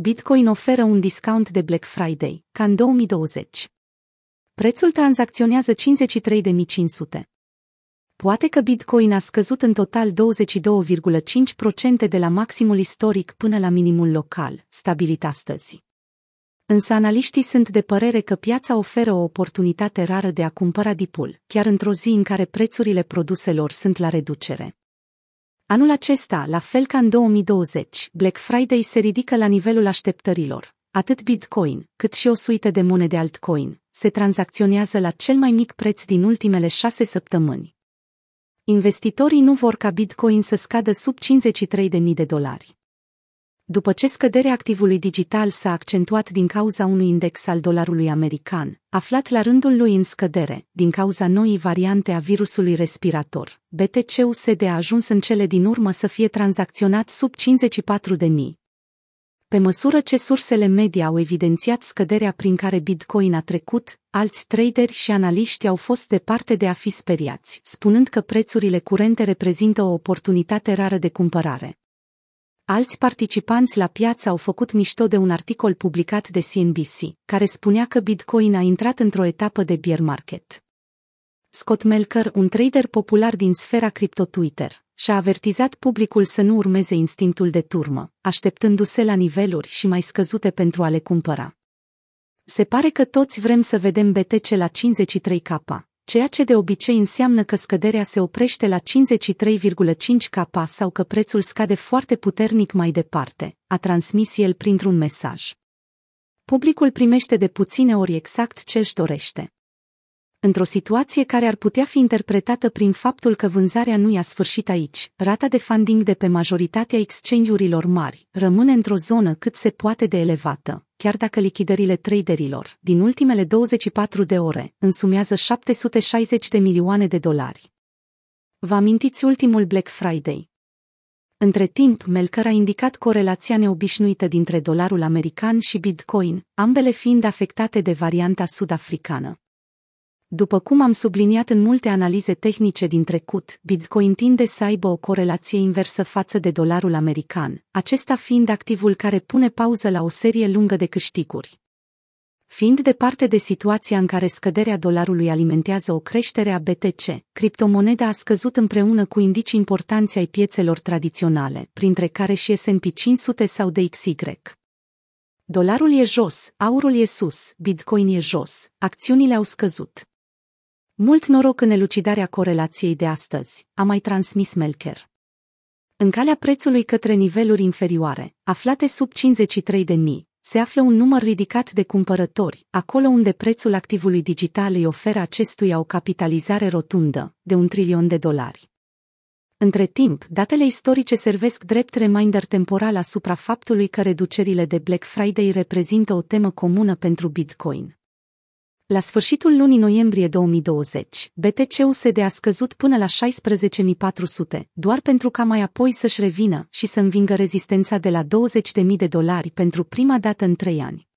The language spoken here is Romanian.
Bitcoin oferă un discount de Black Friday, ca în 2020. Prețul tranzacționează 53.500. Poate că Bitcoin a scăzut în total 22,5% de la maximul istoric până la minimul local, stabilit astăzi. Însă analiștii sunt de părere că piața oferă o oportunitate rară de a cumpăra dipul, chiar într-o zi în care prețurile produselor sunt la reducere. Anul acesta, la fel ca în 2020, Black Friday se ridică la nivelul așteptărilor. Atât Bitcoin, cât și o suită de monede altcoin se tranzacționează la cel mai mic preț din ultimele șase săptămâni. Investitorii nu vor ca Bitcoin să scadă sub 53.000 de dolari. După ce scăderea activului digital s-a accentuat din cauza unui index al dolarului american, aflat la rândul lui în scădere, din cauza noii variante a virusului respirator, BTC-USD a ajuns în cele din urmă să fie tranzacționat sub 54.000. Pe măsură ce sursele media au evidențiat scăderea prin care Bitcoin a trecut, alți traderi și analiști au fost departe de a fi speriați, spunând că prețurile curente reprezintă o oportunitate rară de cumpărare. Alți participanți la piață au făcut mișto de un articol publicat de CNBC, care spunea că Bitcoin a intrat într-o etapă de bear market. Scott Melker, un trader popular din sfera cripto Twitter, și-a avertizat publicul să nu urmeze instinctul de turmă, așteptându-se la niveluri și mai scăzute pentru a le cumpăra. Se pare că toți vrem să vedem BTC la 53K, ceea ce de obicei înseamnă că scăderea se oprește la 53,5K sau că prețul scade foarte puternic mai departe, a transmis el printr-un mesaj. Publicul primește de puține ori exact ce își dorește într-o situație care ar putea fi interpretată prin faptul că vânzarea nu i-a sfârșit aici, rata de funding de pe majoritatea exchange-urilor mari rămâne într-o zonă cât se poate de elevată, chiar dacă lichidările traderilor din ultimele 24 de ore însumează 760 de milioane de dolari. Vă amintiți ultimul Black Friday? Între timp, Melker a indicat corelația neobișnuită dintre dolarul american și Bitcoin, ambele fiind afectate de varianta sud-africană. După cum am subliniat în multe analize tehnice din trecut, Bitcoin tinde să aibă o corelație inversă față de dolarul american, acesta fiind activul care pune pauză la o serie lungă de câștiguri. Fiind departe de situația în care scăderea dolarului alimentează o creștere a BTC, criptomoneda a scăzut împreună cu indici importanți ai piețelor tradiționale, printre care și S&P 500 sau DXY. Dolarul e jos, aurul e sus, Bitcoin e jos, acțiunile au scăzut. Mult noroc în elucidarea corelației de astăzi, a mai transmis Melker. În calea prețului către niveluri inferioare, aflate sub 53 de mii, se află un număr ridicat de cumpărători, acolo unde prețul activului digital îi oferă acestuia o capitalizare rotundă, de un trilion de dolari. Între timp, datele istorice servesc drept reminder temporal asupra faptului că reducerile de Black Friday reprezintă o temă comună pentru Bitcoin. La sfârșitul lunii noiembrie 2020, BTC-USD a scăzut până la 16.400, doar pentru ca mai apoi să-și revină și să învingă rezistența de la 20.000 de dolari pentru prima dată în trei ani.